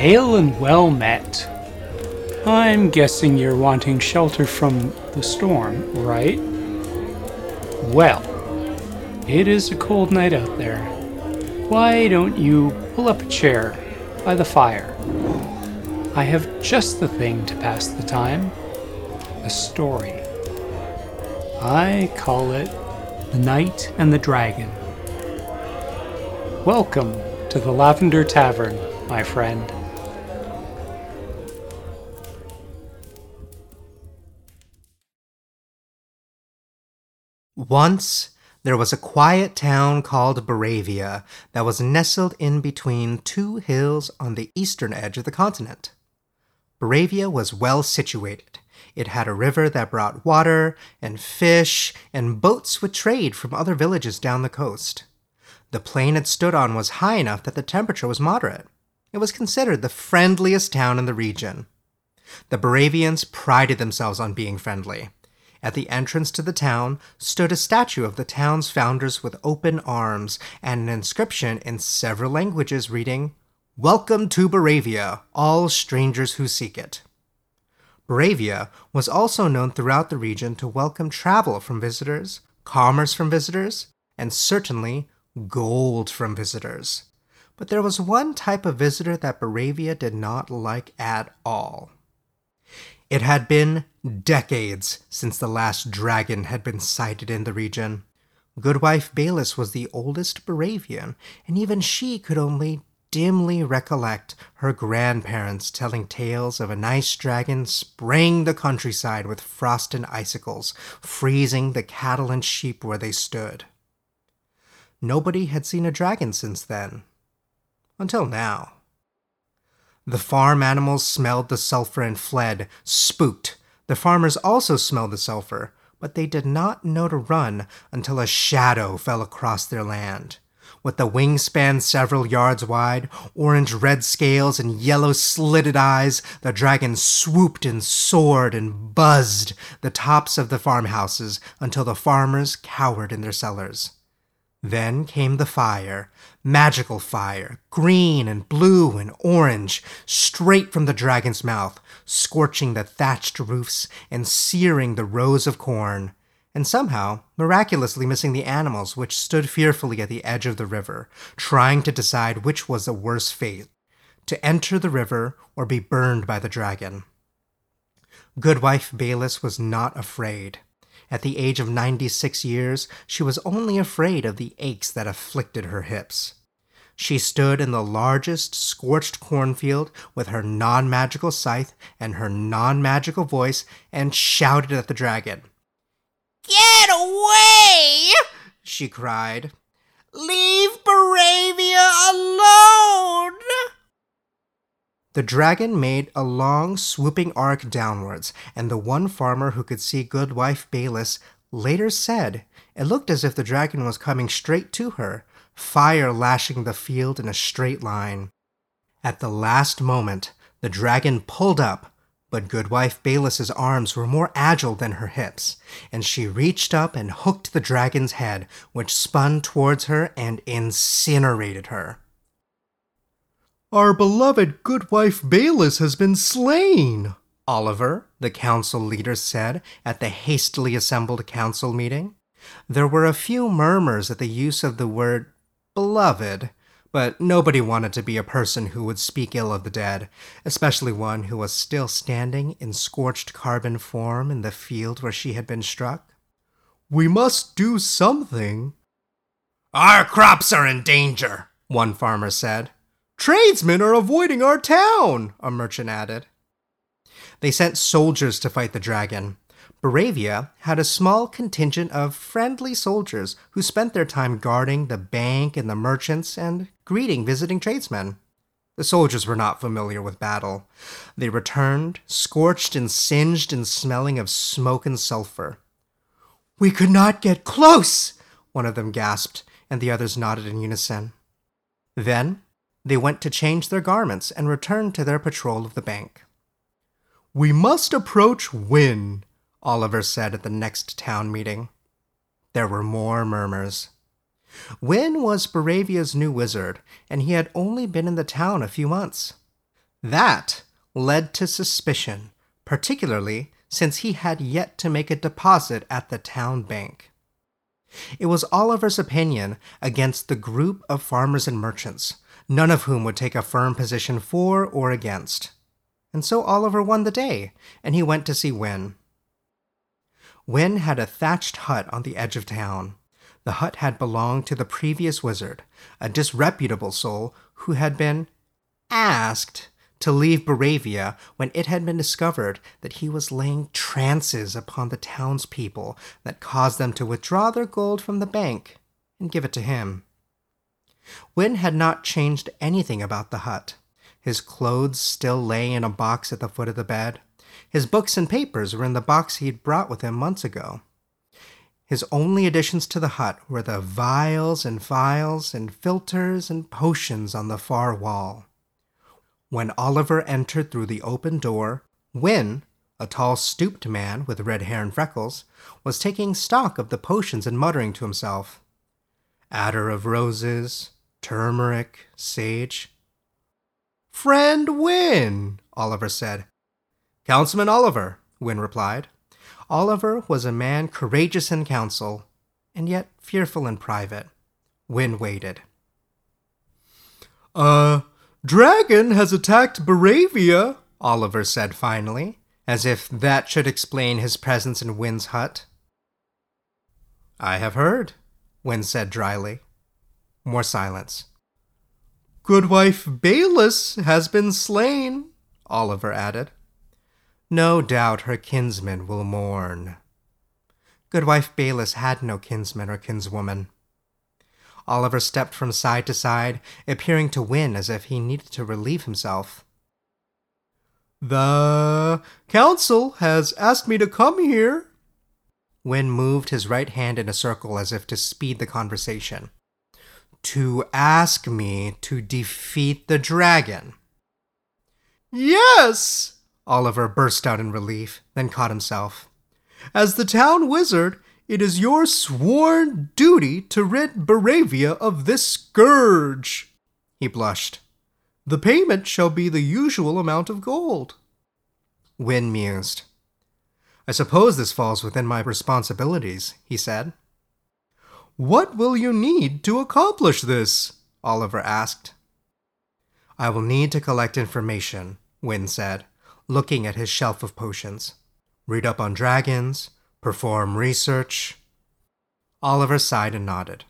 Hail and well met. I'm guessing you're wanting shelter from the storm, right? Well, it is a cold night out there. Why don't you pull up a chair by the fire? I have just the thing to pass the time a story. I call it The Knight and the Dragon. Welcome to the Lavender Tavern, my friend. Once there was a quiet town called Baravia that was nestled in between two hills on the eastern edge of the continent. Baravia was well situated. It had a river that brought water and fish and boats with trade from other villages down the coast. The plain it stood on was high enough that the temperature was moderate. It was considered the friendliest town in the region. The Baravians prided themselves on being friendly. At the entrance to the town stood a statue of the town's founders with open arms and an inscription in several languages reading, Welcome to Baravia, all strangers who seek it. Baravia was also known throughout the region to welcome travel from visitors, commerce from visitors, and certainly gold from visitors. But there was one type of visitor that Baravia did not like at all. It had been decades since the last dragon had been sighted in the region. Goodwife Bayliss was the oldest Baravian, and even she could only dimly recollect her grandparents telling tales of a nice dragon spraying the countryside with frost and icicles, freezing the cattle and sheep where they stood. Nobody had seen a dragon since then. Until now. The farm animals smelled the sulfur and fled, spooked. The farmers also smelled the sulfur, but they did not know to run until a shadow fell across their land. With a wingspan several yards wide, orange red scales, and yellow slitted eyes, the dragon swooped and soared and buzzed the tops of the farmhouses until the farmers cowered in their cellars. Then came the fire, magical fire, green and blue and orange, straight from the dragon's mouth, scorching the thatched roofs and searing the rows of corn, and somehow miraculously missing the animals which stood fearfully at the edge of the river, trying to decide which was the worse fate to enter the river or be burned by the dragon. Goodwife Bayliss was not afraid. At the age of 96 years, she was only afraid of the aches that afflicted her hips. She stood in the largest scorched cornfield with her non magical scythe and her non magical voice and shouted at the dragon. Get away! she cried. Leave Baravia alone! The dragon made a long, swooping arc downwards, and the one farmer who could see Goodwife Bayliss later said it looked as if the dragon was coming straight to her, fire lashing the field in a straight line. At the last moment, the dragon pulled up, but Goodwife Bayliss's arms were more agile than her hips, and she reached up and hooked the dragon's head, which spun towards her and incinerated her. Our beloved Goodwife Bayliss has been slain, Oliver, the council leader, said at the hastily assembled council meeting. There were a few murmurs at the use of the word beloved, but nobody wanted to be a person who would speak ill of the dead, especially one who was still standing in scorched carbon form in the field where she had been struck. We must do something. Our crops are in danger, one farmer said. Tradesmen are avoiding our town, a merchant added. They sent soldiers to fight the dragon. Baravia had a small contingent of friendly soldiers who spent their time guarding the bank and the merchants and greeting visiting tradesmen. The soldiers were not familiar with battle. They returned, scorched and singed and smelling of smoke and sulfur. We could not get close, one of them gasped, and the others nodded in unison. Then they went to change their garments and returned to their patrol of the bank. We must approach Wynne, Oliver said at the next town meeting. There were more murmurs. Wynne was Baravia's new wizard, and he had only been in the town a few months. That led to suspicion, particularly since he had yet to make a deposit at the town bank. It was Oliver's opinion against the group of farmers and merchants, none of whom would take a firm position for or against. And so Oliver won the day, and he went to see Win. Win had a thatched hut on the edge of town. The hut had belonged to the previous wizard, a disreputable soul who had been asked to leave Baravia when it had been discovered that he was laying trances upon the townspeople that caused them to withdraw their gold from the bank and give it to him. Win had not changed anything about the hut. His clothes still lay in a box at the foot of the bed. His books and papers were in the box he had brought with him months ago. His only additions to the hut were the vials and phials and filters and potions on the far wall. When Oliver entered through the open door, Win, a tall, stooped man with red hair and freckles, was taking stock of the potions and muttering to himself. Attar of roses, turmeric, sage. Friend Win, Oliver said. Councilman Oliver, Win replied. Oliver was a man courageous in council, and yet fearful in private. Win waited. Uh, Dragon has attacked Baravia, Oliver said finally, as if that should explain his presence in Win's hut. I have heard, Win said dryly. More silence. Goodwife Bayliss has been slain, Oliver added. No doubt her kinsmen will mourn. Goodwife Bayliss had no kinsman or kinswoman. Oliver stepped from side to side, appearing to Win as if he needed to relieve himself. The council has asked me to come here. Win moved his right hand in a circle as if to speed the conversation. To ask me to defeat the dragon. Yes! Oliver burst out in relief, then caught himself. As the town wizard, it is your sworn duty to rid Baravia of this scourge. He blushed. The payment shall be the usual amount of gold. Win mused. I suppose this falls within my responsibilities, he said. What will you need to accomplish this? Oliver asked. I will need to collect information, Wynne said, looking at his shelf of potions. Read up on dragons, perform research. Oliver sighed and nodded.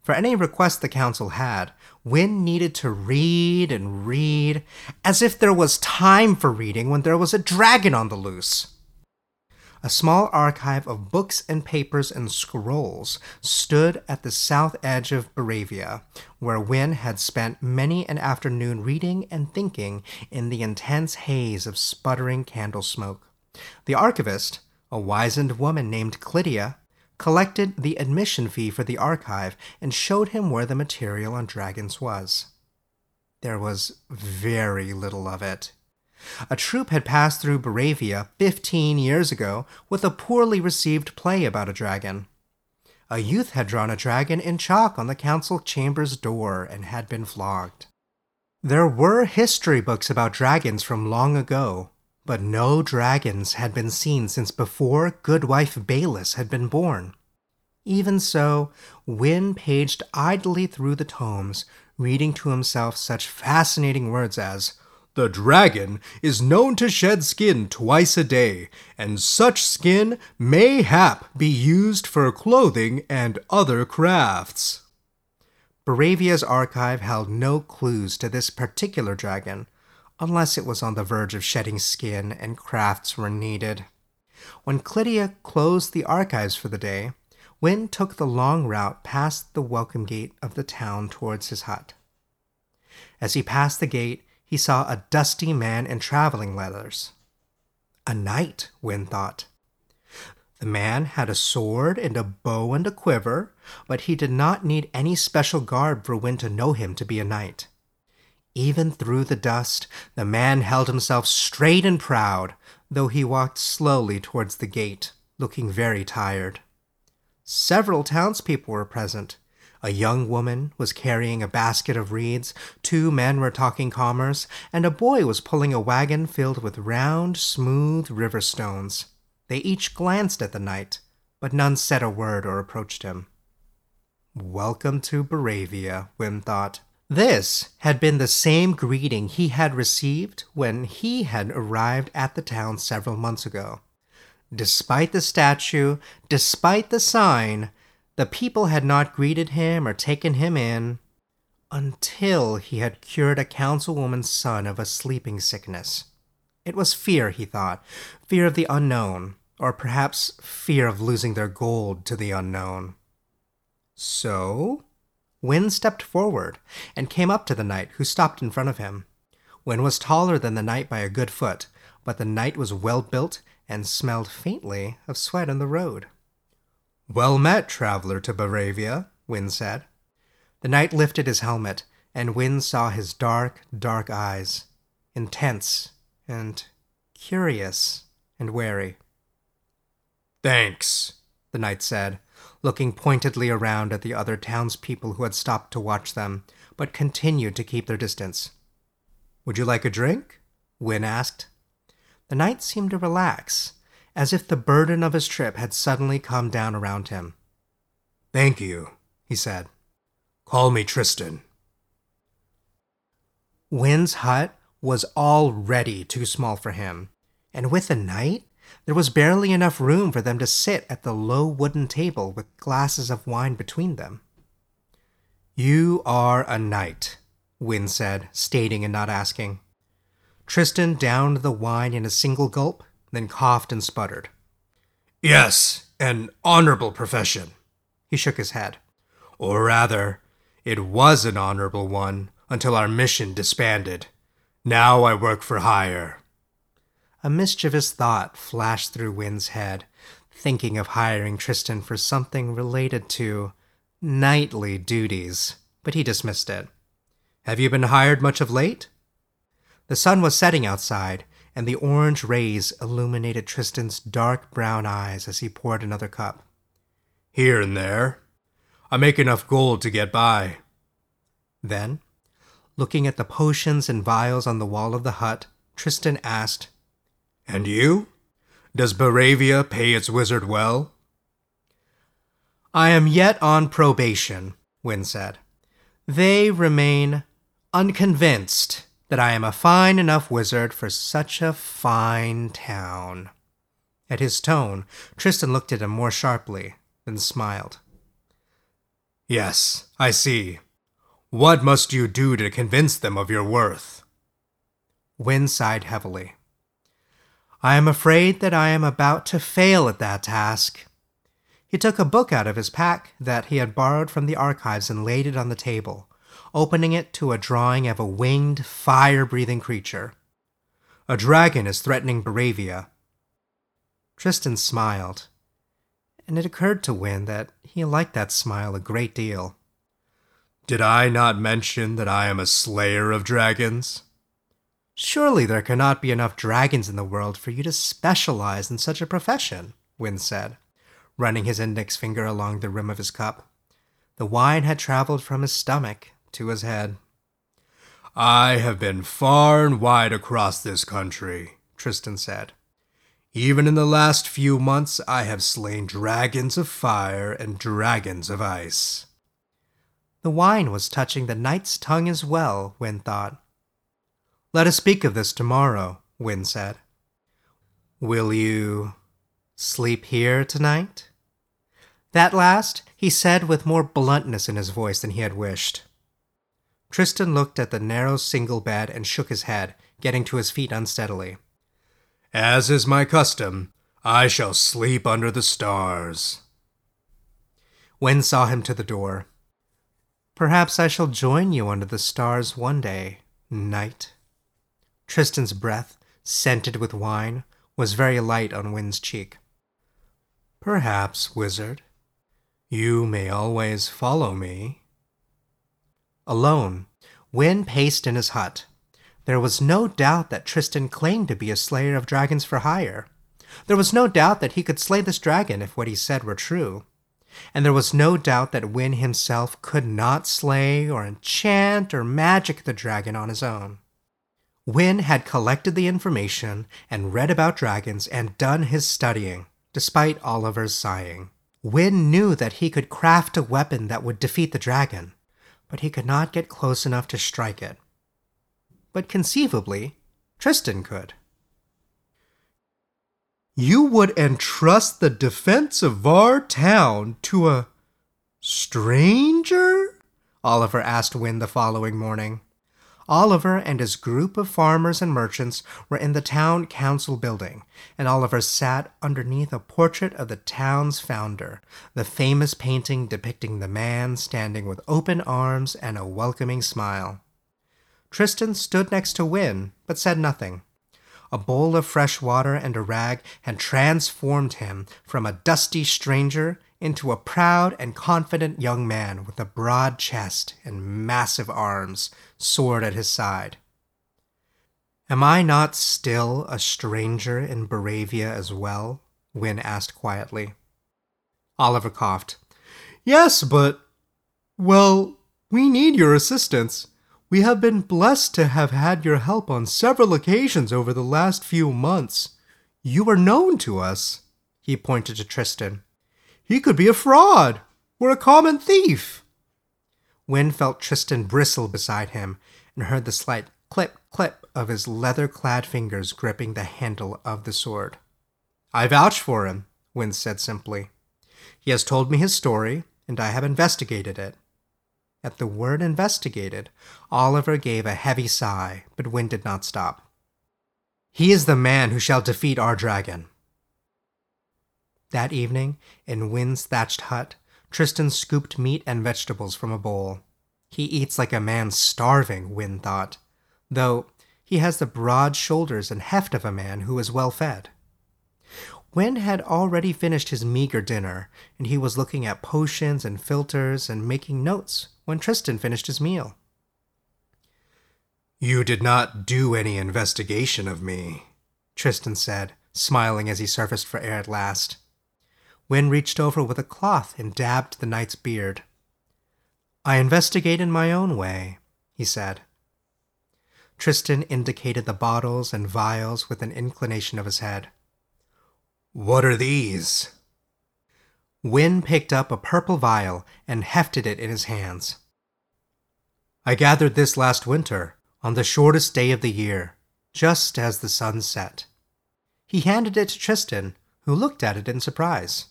For any request the council had, Wynne needed to read and read, as if there was time for reading when there was a dragon on the loose. A small archive of books and papers and scrolls stood at the south edge of Baravia, where Win had spent many an afternoon reading and thinking in the intense haze of sputtering candle smoke. The archivist, a wizened woman named Clydia collected the admission fee for the archive and showed him where the material on dragons was. There was very little of it. A troupe had passed through Baravia 15 years ago with a poorly received play about a dragon. A youth had drawn a dragon in chalk on the council chamber's door and had been flogged. There were history books about dragons from long ago, but no dragons had been seen since before Goodwife Bayliss had been born. Even so, Win paged idly through the tomes, reading to himself such fascinating words as, The dragon is known to shed skin twice a day, and such skin mayhap be used for clothing and other crafts. Baravia's archive held no clues to this particular dragon, unless it was on the verge of shedding skin and crafts were needed. When Clydia closed the archives for the day, Win took the long route past the welcome gate of the town towards his hut. As he passed the gate, he saw a dusty man in traveling leathers. A knight, Win thought. The man had a sword and a bow and a quiver, but he did not need any special garb for Win to know him to be a knight. Even through the dust, the man held himself straight and proud, though he walked slowly towards the gate, looking very tired. Several townspeople were present. A young woman was carrying a basket of reeds, two men were talking commerce, and a boy was pulling a wagon filled with round, smooth river stones. They each glanced at the knight, but none said a word or approached him. Welcome to Baravia, Win thought. This had been the same greeting he had received when he had arrived at the town several months ago. Despite the statue, despite the sign, the people had not greeted him or taken him in until he had cured a councilwoman's son of a sleeping sickness. It was fear, he thought, fear of the unknown, or perhaps fear of losing their gold to the unknown. So, Win stepped forward and came up to the knight, who stopped in front of him. Win was taller than the knight by a good foot, but the knight was well built and smelled faintly of sweat on the road. Well met, traveler to Baravia, Wynne said. The knight lifted his helmet, and Wynne saw his dark, dark eyes, intense and curious and wary. Thanks, the knight said, looking pointedly around at the other townspeople who had stopped to watch them, but continued to keep their distance. Would you like a drink? Wynne asked. The knight seemed to relax, as if the burden of his trip had suddenly come down around him. Thank you, he said. Call me Tristan. Win's hut was already too small for him, and with the knight, there was barely enough room for them to sit at the low wooden table with glasses of wine between them. You are a knight, Win said, stating and not asking. Tristan downed the wine in a single gulp then coughed and sputtered. Yes, an honorable profession. He shook his head. Or rather, it was an honorable one until our mission disbanded. Now I work for hire. A mischievous thought flashed through Win's head, thinking of hiring Tristan for something related to knightly duties, but he dismissed it. Have you been hired much of late? The sun was setting outside, and the orange rays illuminated Tristan's dark brown eyes as he poured another cup. Here and there. I make enough gold to get by. Then, looking at the potions and vials on the wall of the hut, Tristan asked, And you? Does Baravia pay its wizard well? I am yet on probation, Win said. They remain unconvinced that I am a fine enough wizard for such a fine town. At his tone, Tristan looked at him more sharply, then smiled. Yes, I see. What must you do to convince them of your worth? Win sighed heavily. I am afraid that I am about to fail at that task. He took a book out of his pack that he had borrowed from the archives and laid it on the table, opening it to a drawing of a winged, fire breathing creature. A dragon is threatening Baravia. Tristan smiled, and it occurred to Win that he liked that smile a great deal. Did I not mention that I am a slayer of dragons? Surely there cannot be enough dragons in the world for you to specialize in such a profession, Win said, running his index finger along the rim of his cup. The wine had traveled from his stomach to his head. I have been far and wide across this country, Tristan said. Even in the last few months, I have slain dragons of fire and dragons of ice. The wine was touching the knight's tongue as well, Win thought. Let us speak of this tomorrow, Win said. Will you sleep here tonight? That last he said with more bluntness in his voice than he had wished. Tristan looked at the narrow single bed and shook his head, getting to his feet unsteadily. As is my custom, I shall sleep under the stars. Win saw him to the door. Perhaps I shall join you under the stars one day, knight. Tristan's breath, scented with wine, was very light on Win's cheek. Perhaps, wizard. You may always follow me. Alone, Win paced in his hut. There was no doubt that Tristan claimed to be a slayer of dragons for hire. There was no doubt that he could slay this dragon if what he said were true. and there was no doubt that Win himself could not slay or enchant or magic the dragon on his own. Win had collected the information and read about dragons and done his studying, despite Oliver's sighing. Win knew that he could craft a weapon that would defeat the dragon, but he could not get close enough to strike it. But conceivably, Tristan could. You would entrust the defense of our town to a stranger? Oliver asked Win the following morning. Oliver and his group of farmers and merchants were in the town council building, and Oliver sat underneath a portrait of the town's founder, the famous painting depicting the man standing with open arms and a welcoming smile. Tristan stood next to Wynne, but said nothing. A bowl of fresh water and a rag had transformed him from a dusty stranger into a proud and confident young man with a broad chest and massive arms, sword at his side. Am I not still a stranger in Baravia as well? Wynne asked quietly. Oliver coughed. Yes, but. Well, we need your assistance. We have been blessed to have had your help on several occasions over the last few months. You are known to us. He pointed to Tristan. He could be a fraud or a common thief. Win felt Tristan bristle beside him and heard the slight clip clip of his leather clad fingers gripping the handle of the sword. I vouch for him, Win said simply. He has told me his story, and I have investigated it. At the word investigated, Oliver gave a heavy sigh, but Win did not stop. He is the man who shall defeat our dragon. That evening, in Win's thatched hut, Tristan scooped meat and vegetables from a bowl. He eats like a man starving, Win thought, though he has the broad shoulders and heft of a man who is well fed. Win had already finished his meager dinner, and he was looking at potions and filters and making notes when Tristan finished his meal. You did not do any investigation of me, Tristan said, smiling as he surfaced for air at last. Win reached over with a cloth and dabbed the knight's beard. I investigate in my own way, he said. Tristan indicated the bottles and vials with an inclination of his head. What are these? Win picked up a purple vial and hefted it in his hands. I gathered this last winter, on the shortest day of the year, just as the sun set. He handed it to Tristan, who looked at it in surprise.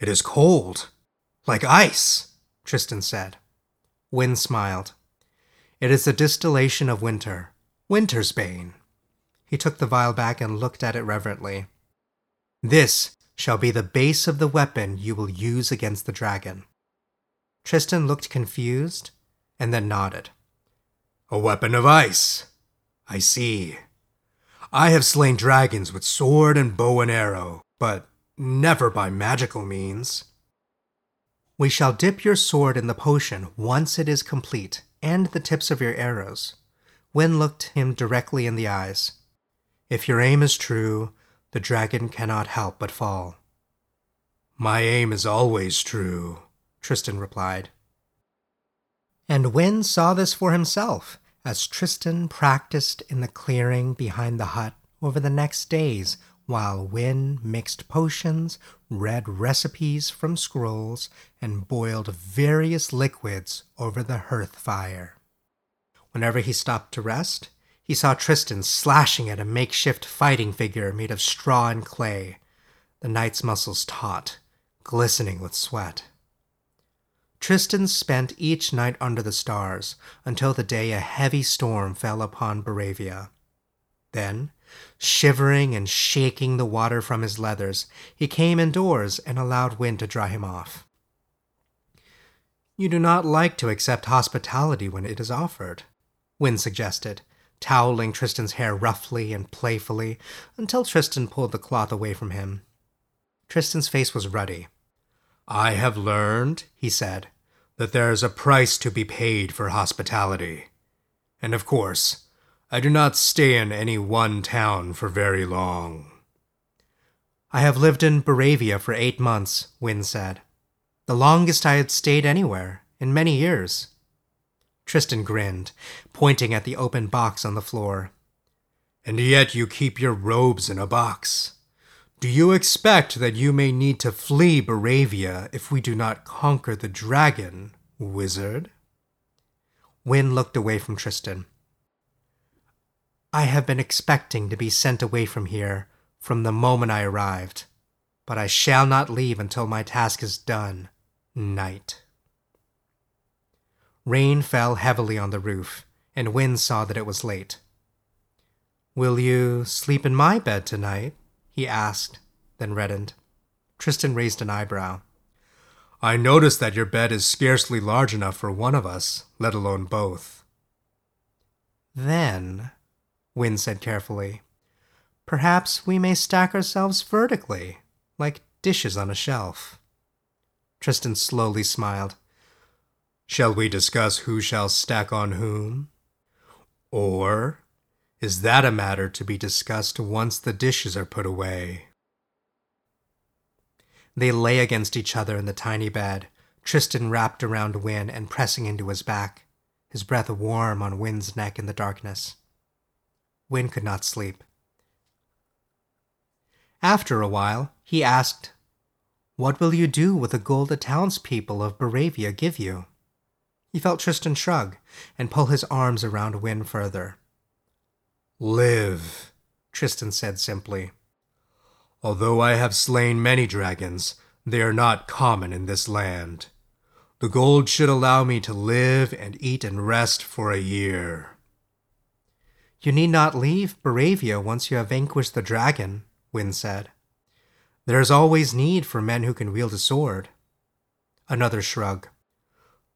It is cold, like ice, Tristan said. Wynne smiled. It is the distillation of winter, winter's bane. He took the vial back and looked at it reverently. This shall be the base of the weapon you will use against the dragon. Tristan looked confused and then nodded. A weapon of ice. I see. I have slain dragons with sword and bow and arrow, but never by magical means. We shall dip your sword in the potion once it is complete, and the tips of your arrows. Win looked him directly in the eyes. If your aim is true, the dragon cannot help but fall. My aim is always true, Tristan replied. And Win saw this for himself as Tristan practiced in the clearing behind the hut over the next days while Win mixed potions, read recipes from scrolls, and boiled various liquids over the hearth fire. Whenever he stopped to rest, he saw Tristan slashing at a makeshift fighting figure made of straw and clay, the knight's muscles taut, glistening with sweat. Tristan spent each night under the stars until the day a heavy storm fell upon Baravia. Then, shivering and shaking the water from his leathers, he came indoors and allowed Win to dry him off. You do not like to accept hospitality when it is offered, Win suggested, toweling Tristan's hair roughly and playfully until Tristan pulled the cloth away from him. Tristan's face was ruddy. I have learned, he said, that there is a price to be paid for hospitality. And of course, I do not stay in any one town for very long. I have lived in Baravia for eight months, Wynne said. The longest I had stayed anywhere in many years. Tristan grinned, pointing at the open box on the floor. And yet you keep your robes in a box. Do you expect that you may need to flee Baravia if we do not conquer the dragon, wizard? Wynne looked away from Tristan. I have been expecting to be sent away from here from the moment I arrived, but I shall not leave until my task is done. Night. Rain fell heavily on the roof, and Wynne saw that it was late. Will you sleep in my bed tonight? he asked, then reddened. Tristan raised an eyebrow. I notice that your bed is scarcely large enough for one of us, let alone both. Then, Wynne said carefully, perhaps we may stack ourselves vertically, like dishes on a shelf. Tristan slowly smiled. Shall we discuss who shall stack on whom? Or is that a matter to be discussed once the dishes are put away? They lay against each other in the tiny bed, Tristan wrapped around Wynne and pressing into his back, his breath warm on Wynne's neck in the darkness. Wynne could not sleep. After a while, he asked, What will you do with the gold the townspeople of Baravia give you? He felt Tristan shrug and pull his arms around Wynne further. Live, Tristan said simply. Although I have slain many dragons, they are not common in this land. The gold should allow me to live and eat and rest for a year. You need not leave Baravia once you have vanquished the dragon, Wynne said. There is always need for men who can wield a sword. Another shrug.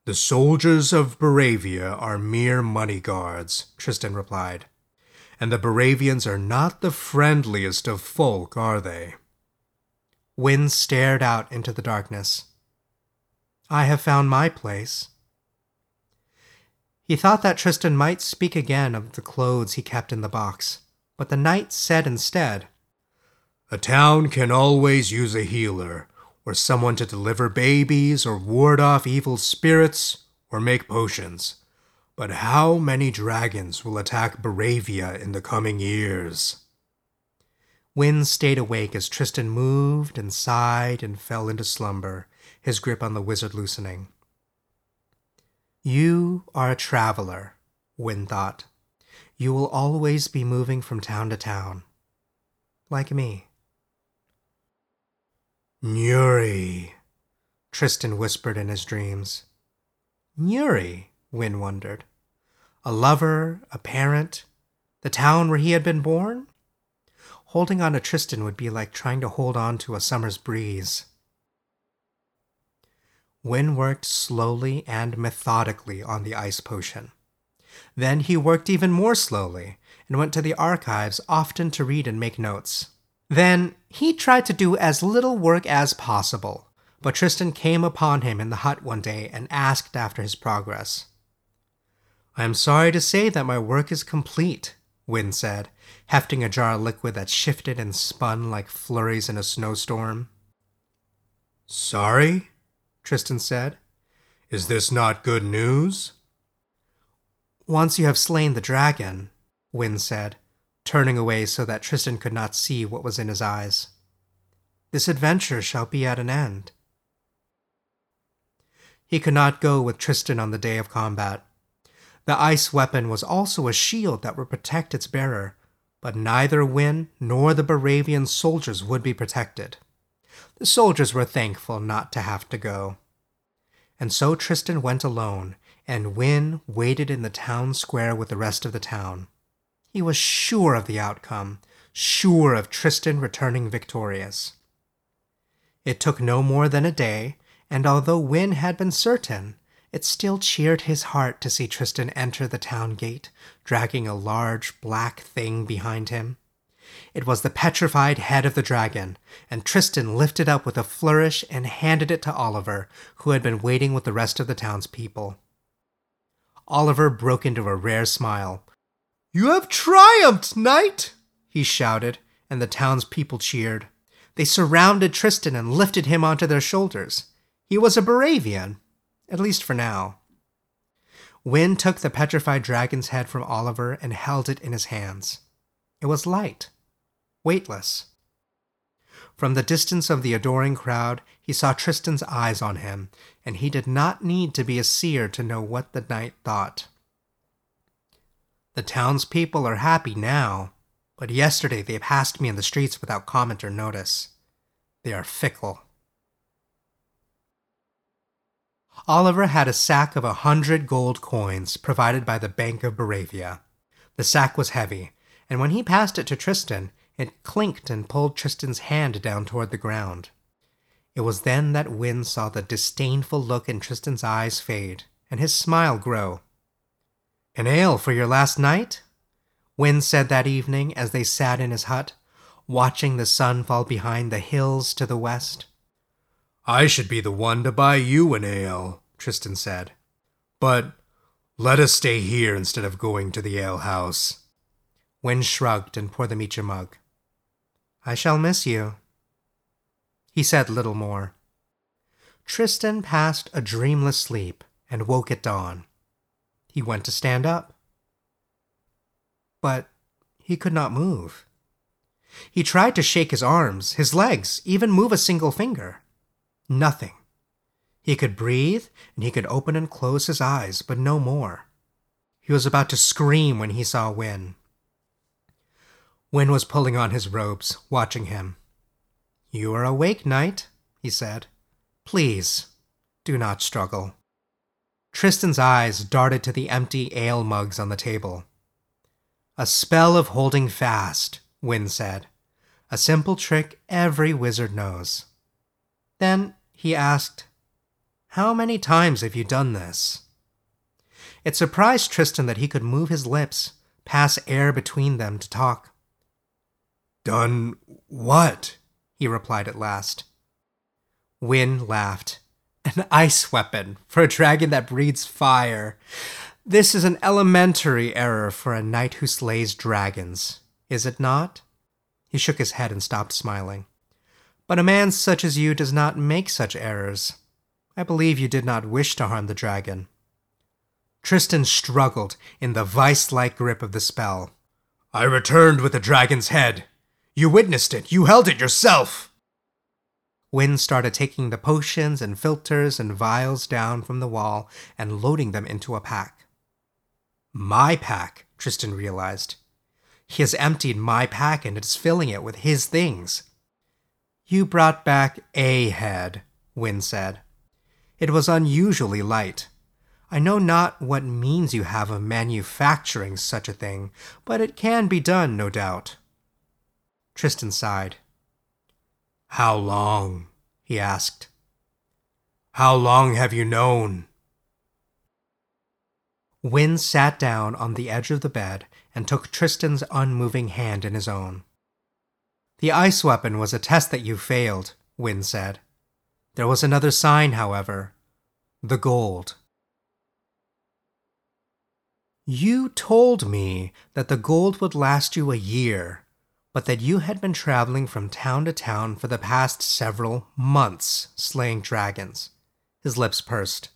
The soldiers of Baravia are mere money guards, Tristan replied and the Baravians are not the friendliest of folk, are they? Wynne stared out into the darkness. I have found my place. He thought that Tristan might speak again of the clothes he kept in the box, but the knight said instead, A town can always use a healer, or someone to deliver babies, or ward off evil spirits, or make potions. But how many dragons will attack Baravia in the coming years? Wynne stayed awake as Tristan moved and sighed and fell into slumber, his grip on the wizard loosening. You are a traveler, Wynne thought. You will always be moving from town to town. Like me. Nuri, Tristan whispered in his dreams. Nuri, Wynne wondered. A lover, a parent, the town where he had been born? Holding on to Tristan would be like trying to hold on to a summer's breeze. Wynne worked slowly and methodically on the ice potion. Then he worked even more slowly and went to the archives often to read and make notes. Then he tried to do as little work as possible, but Tristan came upon him in the hut one day and asked after his progress. I am sorry to say that my work is complete, Wynne said, hefting a jar of liquid that shifted and spun like flurries in a snowstorm. Sorry? Tristan said. Is this not good news? Once you have slain the dragon, Wynne said, turning away so that Tristan could not see what was in his eyes, this adventure shall be at an end. He could not go with Tristan on the day of combat, the ice weapon was also a shield that would protect its bearer, but neither Wynne nor the Baravian soldiers would be protected. The soldiers were thankful not to have to go. And so Tristan went alone, and Wynne waited in the town square with the rest of the town. He was sure of the outcome, sure of Tristan returning victorious. It took no more than a day, and although Wynne had been certain, it still cheered his heart to see Tristan enter the town gate, dragging a large black thing behind him. It was the petrified head of the dragon, and Tristan lifted up with a flourish and handed it to Oliver, who had been waiting with the rest of the townspeople. Oliver broke into a rare smile. You have triumphed, knight! he shouted, and the townspeople cheered. They surrounded Tristan and lifted him onto their shoulders. He was a Baravian, at least for now. Win took the petrified dragon's head from Oliver and held it in his hands. It was light, weightless. From the distance of the adoring crowd, he saw Tristan's eyes on him, and he did not need to be a seer to know what the knight thought. The townspeople are happy now, but yesterday they passed me in the streets without comment or notice. They are fickle. Oliver had a sack of a hundred gold coins provided by the Bank of Baravia. The sack was heavy, and when he passed it to Tristan, it clinked and pulled Tristan's hand down toward the ground. It was then that Wynne saw the disdainful look in Tristan's eyes fade, and his smile grow. An ale for your last night? Wynne said that evening as they sat in his hut, watching the sun fall behind the hills to the west. I should be the one to buy you an ale, Tristan said. But let us stay here instead of going to the alehouse. Wynne shrugged and poured them each a mug. I shall miss you. He said little more. Tristan passed a dreamless sleep and woke at dawn. He went to stand up. But he could not move. He tried to shake his arms, his legs, even move a single finger. Nothing. He could breathe and he could open and close his eyes, but no more. He was about to scream when he saw Win. Win was pulling on his robes, watching him. You are awake, knight, he said. Please, do not struggle. Tristan's eyes darted to the empty ale mugs on the table. A spell of holding fast, Win said. A simple trick every wizard knows. Then he asked, How many times have you done this? It surprised Tristan that he could move his lips, pass air between them to talk. Done what? he replied at last. Wynne laughed. An ice weapon for a dragon that breathes fire. This is an elementary error for a knight who slays dragons, is it not? He shook his head and stopped smiling. But a man such as you does not make such errors. I believe you did not wish to harm the dragon. Tristan struggled in the vice like grip of the spell. I returned with the dragon's head, you witnessed it. You held it yourself. Win started taking the potions and filters and vials down from the wall and loading them into a pack. My pack, Tristan realized. He has emptied my pack and is filling it with his things. You brought back a head, Win said. It was unusually light. I know not what means you have of manufacturing such a thing, but it can be done, no doubt. Tristan sighed. How long? he asked. How long have you known? Win sat down on the edge of the bed and took Tristan's unmoving hand in his own. The ice weapon was a test that you failed, Win said. There was another sign, however the gold. You told me that the gold would last you a year, but that you had been traveling from town to town for the past several months slaying dragons. His lips pursed.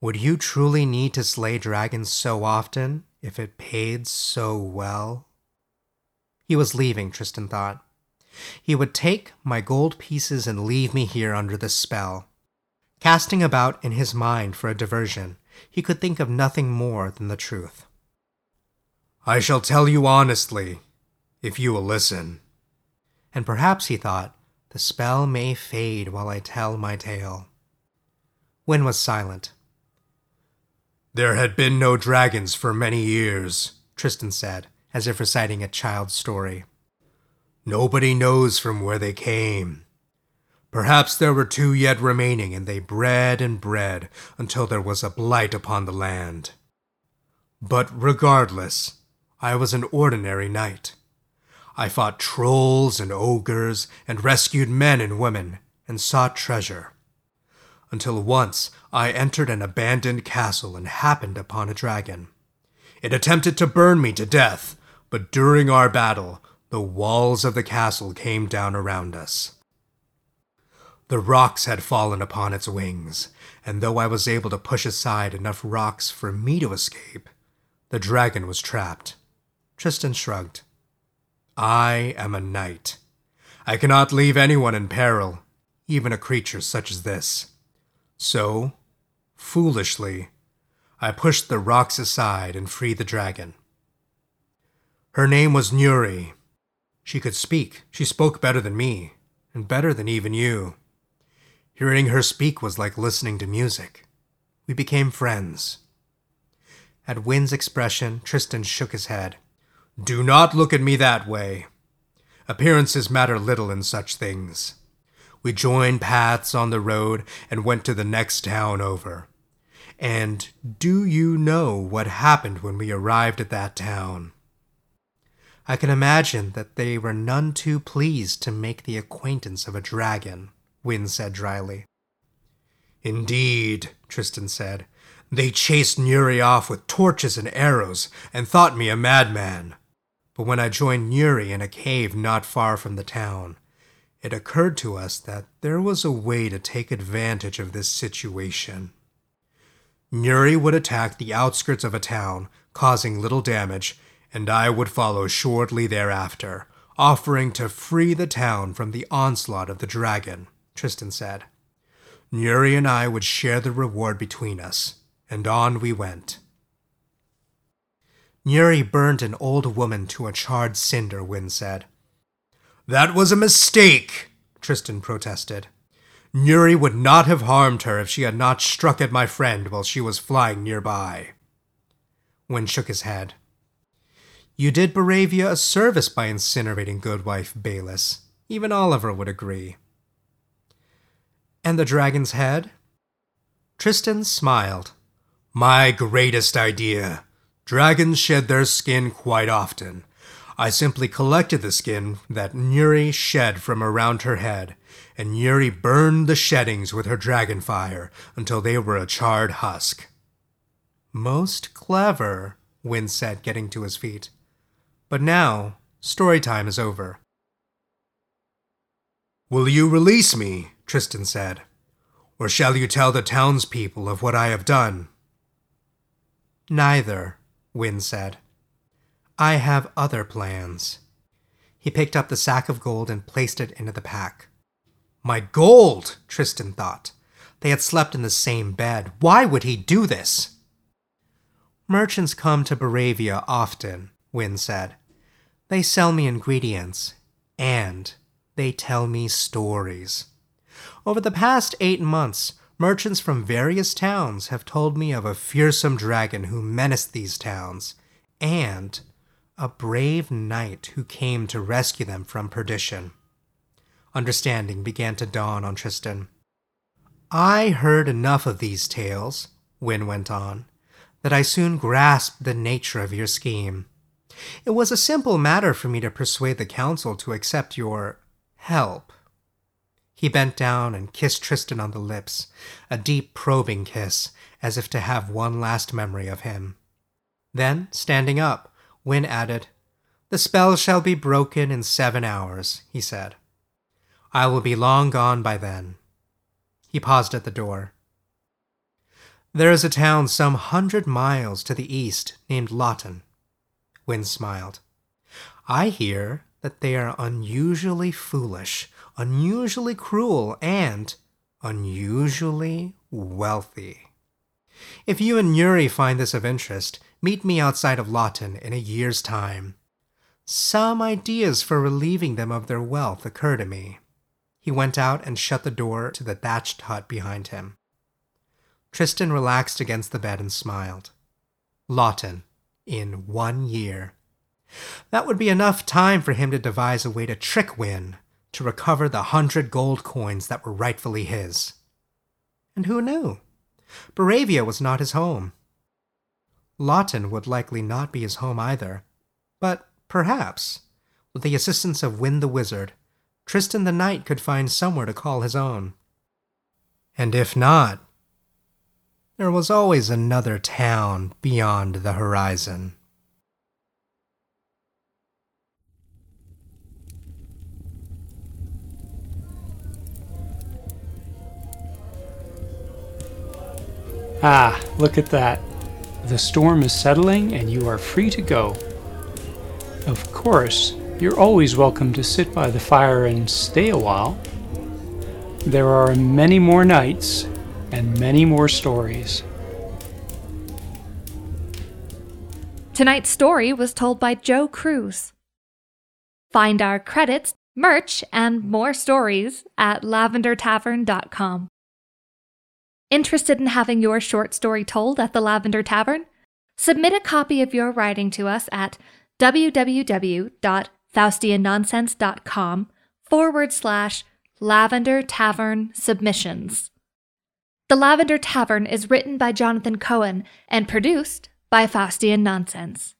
Would you truly need to slay dragons so often if it paid so well? He was leaving, Tristan thought. He would take my gold pieces and leave me here under the spell. Casting about in his mind for a diversion, he could think of nothing more than the truth. I shall tell you honestly, if you will listen. And perhaps, he thought, the spell may fade while I tell my tale. Win was silent. There had been no dragons for many years, Tristan said, as if reciting a child's story. Nobody knows from where they came. Perhaps there were two yet remaining, and they bred and bred until there was a blight upon the land. But regardless, I was an ordinary knight. I fought trolls and ogres and rescued men and women and sought treasure. Until once I entered an abandoned castle and happened upon a dragon. It attempted to burn me to death, but during our battle, the walls of the castle came down around us. The rocks had fallen upon its wings, and though I was able to push aside enough rocks for me to escape, the dragon was trapped. Tristan shrugged. I am a knight. I cannot leave anyone in peril, even a creature such as this. So, foolishly, I pushed the rocks aside and freed the dragon. Her name was Nuri. She could speak. She spoke better than me, and better than even you. Hearing her speak was like listening to music. We became friends. At Wynn's expression, Tristan shook his head. Do not look at me that way. Appearances matter little in such things. We joined paths on the road and went to the next town over. And do you know what happened when we arrived at that town? I can imagine that they were none too pleased to make the acquaintance of a dragon. Wynne said dryly. Indeed, Tristan said. They chased Nuri off with torches and arrows and thought me a madman. But when I joined Nuri in a cave not far from the town, it occurred to us that there was a way to take advantage of this situation. Nuri would attack the outskirts of a town, causing little damage, and I would follow shortly thereafter, offering to free the town from the onslaught of the dragon. Tristan said. Nuri and I would share the reward between us, and on we went. Nuri burned an old woman to a charred cinder, Wynn said. That was a mistake, Tristan protested. Nuri would not have harmed her if she had not struck at my friend while she was flying nearby. Wynn shook his head. You did Baravia a service by incinerating Goodwife Bayliss. Even Oliver would agree. And the dragon's head? Tristan smiled. My greatest idea. Dragons shed their skin quite often. I simply collected the skin that Nuri shed from around her head, and Nuri burned the sheddings with her dragon fire until they were a charred husk. Most clever, Wynn said, getting to his feet. But now, story time is over. Will you release me? Tristan said. Or shall you tell the townspeople of what I have done? Neither, Wynn said. I have other plans. He picked up the sack of gold and placed it into the pack. My gold, Tristan thought. They had slept in the same bed. Why would he do this? Merchants come to Baravia often, Wynn said. They sell me ingredients, and they tell me stories. Over the past eight months, merchants from various towns have told me of a fearsome dragon who menaced these towns, and a brave knight who came to rescue them from perdition. Understanding began to dawn on Tristan. I heard enough of these tales, Wynne went on, that I soon grasped the nature of your scheme. It was a simple matter for me to persuade the council to accept your help. He bent down and kissed Tristan on the lips, a deep, probing kiss, as if to have one last memory of him. Then, standing up, Wynne added, The spell shall be broken in seven hours, he said. I will be long gone by then. He paused at the door. There is a town some hundred miles to the east named Lawton. Wynne smiled. I hear that they are unusually foolish, unusually cruel, and unusually wealthy. If you and Nuri find this of interest, meet me outside of Lawton in a year's time. Some ideas for relieving them of their wealth occur to me. He went out and shut the door to the thatched hut behind him. Tristan relaxed against the bed and smiled. Lawton, in one year. That would be enough time for him to devise a way to trick Wynn to recover the hundred gold coins that were rightfully his. And who knew? Baravia was not his home. Lawton would likely not be his home either. But perhaps, with the assistance of Wynn the Wizard, Tristan the Knight could find somewhere to call his own. And if not, there was always another town beyond the horizon. Ah, look at that. The storm is settling and you are free to go. Of course, you're always welcome to sit by the fire and stay a while. There are many more nights and many more stories. Tonight's story was told by Joe Cruz. Find our credits, merch, and more stories at lavendertavern.com. Interested in having your short story told at the Lavender Tavern? Submit a copy of your writing to us at www.faustiannonsense.com forward slash Lavender Tavern Submissions. The Lavender Tavern is written by Jonathan Cohen and produced by Faustian Nonsense.